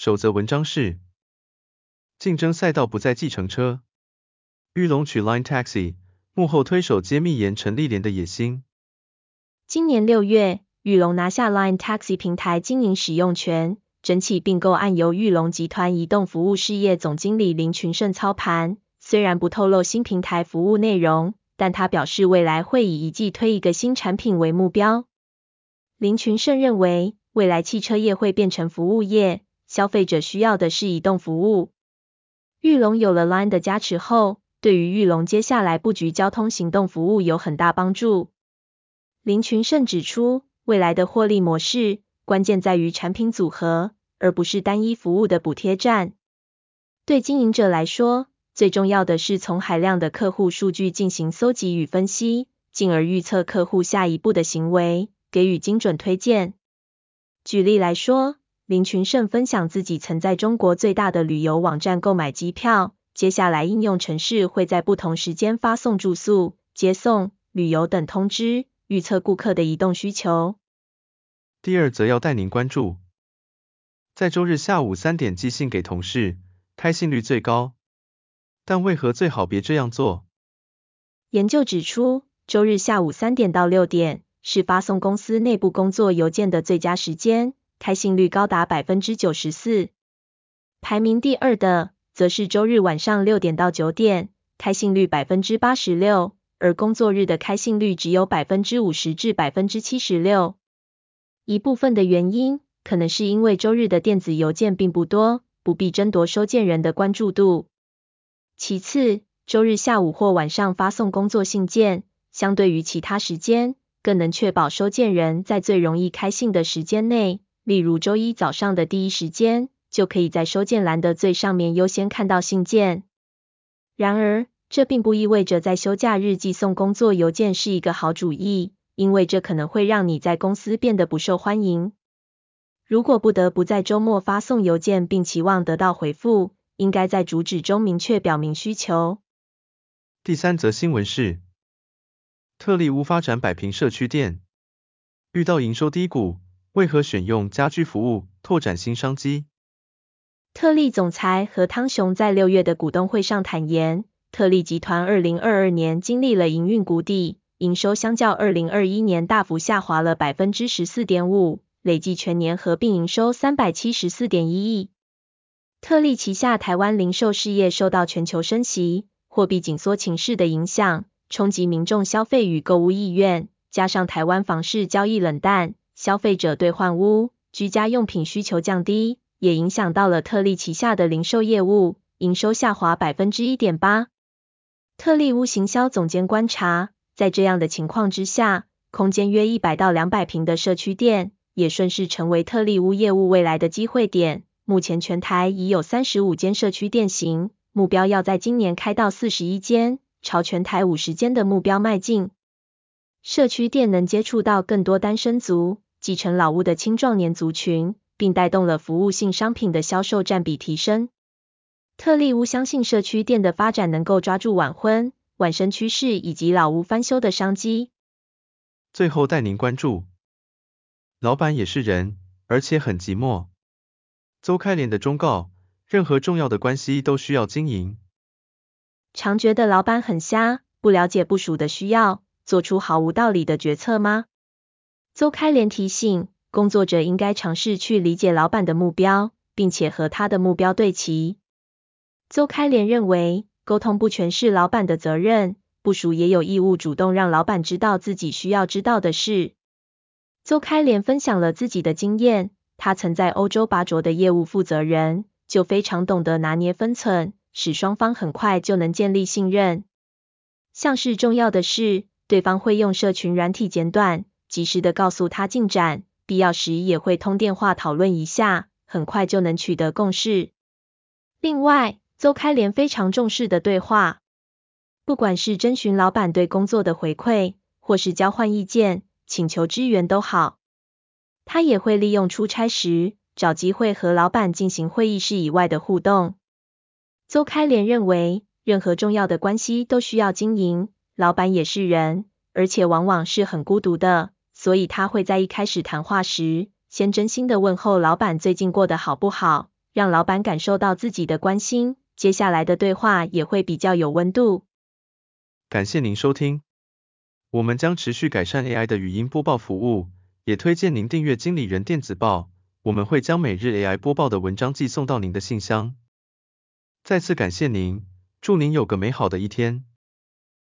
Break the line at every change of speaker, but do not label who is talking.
首则文章是：竞争赛道不再计程车，玉龙取 Line Taxi，幕后推手揭秘严陈立连的野心。
今年六月，玉龙拿下 Line Taxi 平台经营使用权，整起并购案由玉龙集团移动服务事业总经理林群胜操盘。虽然不透露新平台服务内容，但他表示未来会以一季推一个新产品为目标。林群胜认为，未来汽车业会变成服务业。消费者需要的是移动服务。玉龙有了 Line 的加持后，对于玉龙接下来布局交通行动服务有很大帮助。林群胜指出，未来的获利模式关键在于产品组合，而不是单一服务的补贴战。对经营者来说，最重要的是从海量的客户数据进行搜集与分析，进而预测客户下一步的行为，给予精准推荐。举例来说，林群胜分享自己曾在中国最大的旅游网站购买机票，接下来应用程式会在不同时间发送住宿、接送、旅游等通知，预测顾客的移动需求。
第二则要带您关注，在周日下午三点寄信给同事，开信率最高，但为何最好别这样做？
研究指出，周日下午三点到六点是发送公司内部工作邮件的最佳时间。开信率高达百分之九十四，排名第二的则是周日晚上六点到九点，开信率百分之八十六，而工作日的开信率只有百分之五十至百分之七十六。一部分的原因可能是因为周日的电子邮件并不多，不必争夺收件人的关注度。其次，周日下午或晚上发送工作信件，相对于其他时间，更能确保收件人在最容易开信的时间内。例如周一早上的第一时间，就可以在收件栏的最上面优先看到信件。然而，这并不意味着在休假日寄送工作邮件是一个好主意，因为这可能会让你在公司变得不受欢迎。如果不得不在周末发送邮件并期望得到回复，应该在主旨中明确表明需求。
第三则新闻是，特力屋发展百平社区店，遇到营收低谷。为何选用家居服务拓展新商机？
特力总裁何汤雄在六月的股东会上坦言，特力集团二零二二年经历了营运谷底，营收相较二零二一年大幅下滑了百分之十四点五，累计全年合并营收三百七十四点一亿。特力旗下台湾零售事业受到全球升息、货币紧缩情势的影响，冲击民众消费与购物意愿，加上台湾房市交易冷淡。消费者对换屋、居家用品需求降低，也影响到了特力旗下的零售业务，营收下滑百分之一点八。特力屋行销总监观察，在这样的情况之下，空间约一百到两百平的社区店，也顺势成为特力屋业务未来的机会点。目前全台已有三十五间社区店型，目标要在今年开到四十一间，朝全台五十间的目标迈进。社区店能接触到更多单身族。继承老屋的青壮年族群，并带动了服务性商品的销售占比提升。特利屋相信社区店的发展能够抓住晚婚、晚生趋势以及老屋翻修的商机。
最后带您关注，老板也是人，而且很寂寞。邹开莲的忠告：任何重要的关系都需要经营。
常觉得老板很瞎，不了解部署的需要，做出毫无道理的决策吗？邹开莲提醒，工作者应该尝试去理解老板的目标，并且和他的目标对齐。邹开莲认为，沟通不全是老板的责任，部署也有义务主动让老板知道自己需要知道的事。邹开莲分享了自己的经验，他曾在欧洲拔擢的业务负责人，就非常懂得拿捏分寸，使双方很快就能建立信任。像是重要的事，对方会用社群软体简短。及时的告诉他进展，必要时也会通电话讨论一下，很快就能取得共识。另外，邹开莲非常重视的对话，不管是征询老板对工作的回馈，或是交换意见、请求支援都好，他也会利用出差时找机会和老板进行会议室以外的互动。邹开莲认为，任何重要的关系都需要经营，老板也是人，而且往往是很孤独的，所以他会在一开始谈话时，先真心的问候老板最近过得好不好，让老板感受到自己的关心。接下来的对话也会比较有温度。
感谢您收听，我们将持续改善 AI 的语音播报服务，也推荐您订阅经理人电子报，我们会将每日 AI 播报的文章寄送到您的信箱。再次感谢您，祝您有个美好的一天。